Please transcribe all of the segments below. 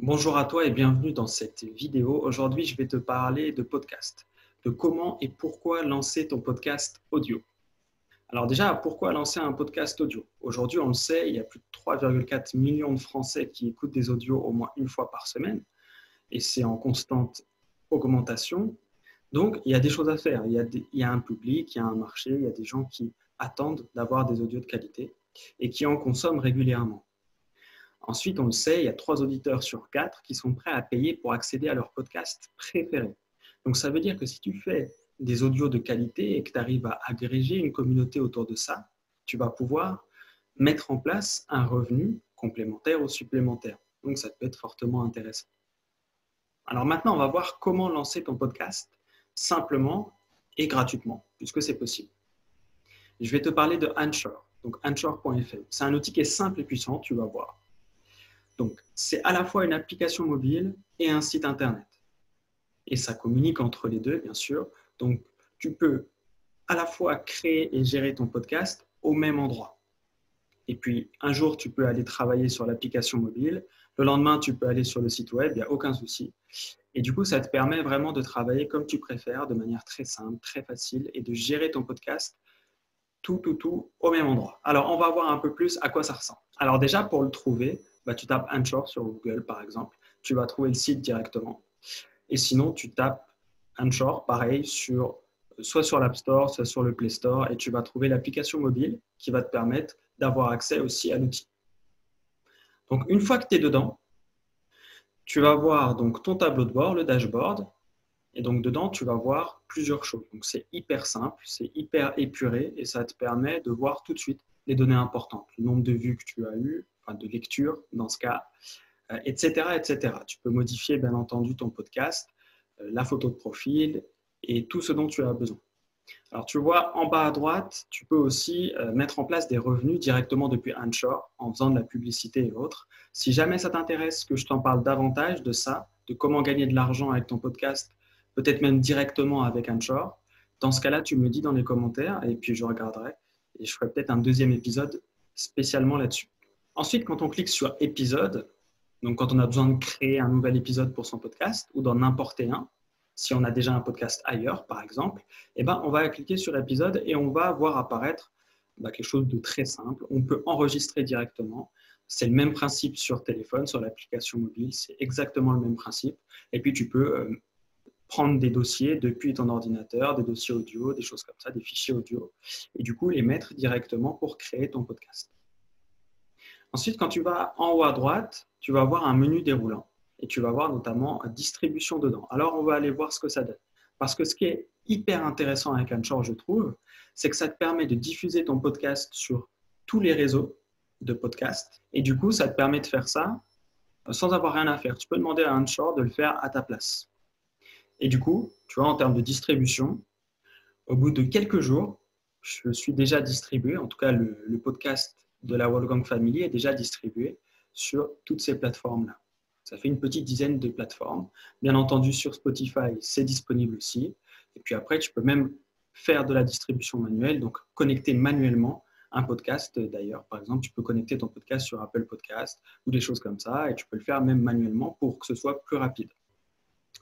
Bonjour à toi et bienvenue dans cette vidéo. Aujourd'hui, je vais te parler de podcast, de comment et pourquoi lancer ton podcast audio. Alors déjà, pourquoi lancer un podcast audio? Aujourd'hui, on le sait, il y a plus de 3,4 millions de Français qui écoutent des audios au moins une fois par semaine et c'est en constante augmentation. Donc, il y a des choses à faire. Il y a, il y a un public, il y a un marché, il y a des gens qui attendent d'avoir des audios de qualité et qui en consomment régulièrement. Ensuite, on le sait, il y a trois auditeurs sur quatre qui sont prêts à payer pour accéder à leur podcast préféré. Donc, ça veut dire que si tu fais des audios de qualité et que tu arrives à agréger une communauté autour de ça, tu vas pouvoir mettre en place un revenu complémentaire ou supplémentaire. Donc, ça peut être fortement intéressant. Alors maintenant, on va voir comment lancer ton podcast simplement et gratuitement, puisque c'est possible. Je vais te parler de Anchor, donc Anchor.fm. C'est un outil qui est simple et puissant, tu vas voir. Donc, c'est à la fois une application mobile et un site internet. Et ça communique entre les deux, bien sûr. Donc, tu peux à la fois créer et gérer ton podcast au même endroit. Et puis, un jour, tu peux aller travailler sur l'application mobile. Le lendemain, tu peux aller sur le site web, il n'y a aucun souci. Et du coup, ça te permet vraiment de travailler comme tu préfères, de manière très simple, très facile, et de gérer ton podcast tout, tout, tout au même endroit. Alors, on va voir un peu plus à quoi ça ressemble. Alors déjà, pour le trouver, bah, tu tapes Anchor sur Google, par exemple. Tu vas trouver le site directement. Et sinon, tu tapes Anchor, pareil, sur, soit sur l'App Store, soit sur le Play Store, et tu vas trouver l'application mobile qui va te permettre d'avoir accès aussi à l'outil. Donc, une fois que tu es dedans, tu vas voir donc ton tableau de bord, le dashboard, et donc dedans, tu vas voir plusieurs choses. Donc, c'est hyper simple, c'est hyper épuré, et ça te permet de voir tout de suite les données importantes, le nombre de vues que tu as eues, de lecture dans ce cas, etc., euh, etc. Tu peux modifier bien entendu ton podcast, euh, la photo de profil et tout ce dont tu as besoin. Alors tu vois en bas à droite, tu peux aussi euh, mettre en place des revenus directement depuis Anchor en faisant de la publicité et autres. Si jamais ça t'intéresse que je t'en parle davantage de ça, de comment gagner de l'argent avec ton podcast, peut-être même directement avec Anchor, dans ce cas-là, tu me dis dans les commentaires et puis je regarderai et je ferai peut-être un deuxième épisode spécialement là-dessus. Ensuite, quand on clique sur épisode, donc quand on a besoin de créer un nouvel épisode pour son podcast ou d'en importer un, si on a déjà un podcast ailleurs, par exemple, eh ben, on va cliquer sur épisode et on va voir apparaître bah, quelque chose de très simple. On peut enregistrer directement. C'est le même principe sur téléphone, sur l'application mobile, c'est exactement le même principe. Et puis tu peux euh, prendre des dossiers depuis ton ordinateur, des dossiers audio, des choses comme ça, des fichiers audio, et du coup les mettre directement pour créer ton podcast. Ensuite, quand tu vas en haut à droite, tu vas voir un menu déroulant et tu vas voir notamment distribution dedans. Alors, on va aller voir ce que ça donne. Parce que ce qui est hyper intéressant avec Anchor, je trouve, c'est que ça te permet de diffuser ton podcast sur tous les réseaux de podcast. Et du coup, ça te permet de faire ça sans avoir rien à faire. Tu peux demander à Anchor de le faire à ta place. Et du coup, tu vois, en termes de distribution, au bout de quelques jours, je suis déjà distribué, en tout cas le podcast de la Wolfgang Family est déjà distribué sur toutes ces plateformes-là. Ça fait une petite dizaine de plateformes. Bien entendu, sur Spotify, c'est disponible aussi. Et puis après, tu peux même faire de la distribution manuelle, donc connecter manuellement un podcast d'ailleurs. Par exemple, tu peux connecter ton podcast sur Apple Podcast ou des choses comme ça, et tu peux le faire même manuellement pour que ce soit plus rapide.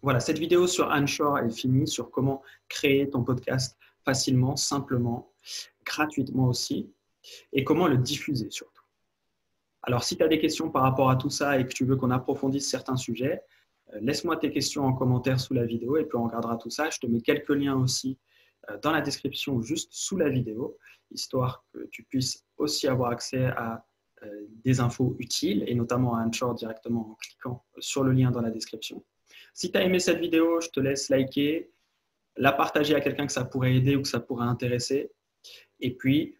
Voilà, cette vidéo sur Anchor est finie, sur comment créer ton podcast facilement, simplement, gratuitement aussi et comment le diffuser surtout. Alors, si tu as des questions par rapport à tout ça et que tu veux qu'on approfondisse certains sujets, euh, laisse-moi tes questions en commentaire sous la vidéo et puis on regardera tout ça. Je te mets quelques liens aussi euh, dans la description juste sous la vidéo, histoire que tu puisses aussi avoir accès à euh, des infos utiles et notamment à Anchor directement en cliquant sur le lien dans la description. Si tu as aimé cette vidéo, je te laisse liker, la partager à quelqu'un que ça pourrait aider ou que ça pourrait intéresser. Et puis,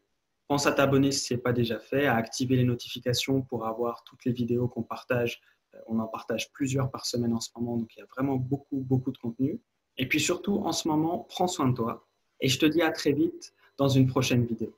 Pense à t'abonner si ce n'est pas déjà fait, à activer les notifications pour avoir toutes les vidéos qu'on partage. Euh, on en partage plusieurs par semaine en ce moment, donc il y a vraiment beaucoup, beaucoup de contenu. Et puis surtout, en ce moment, prends soin de toi. Et je te dis à très vite dans une prochaine vidéo.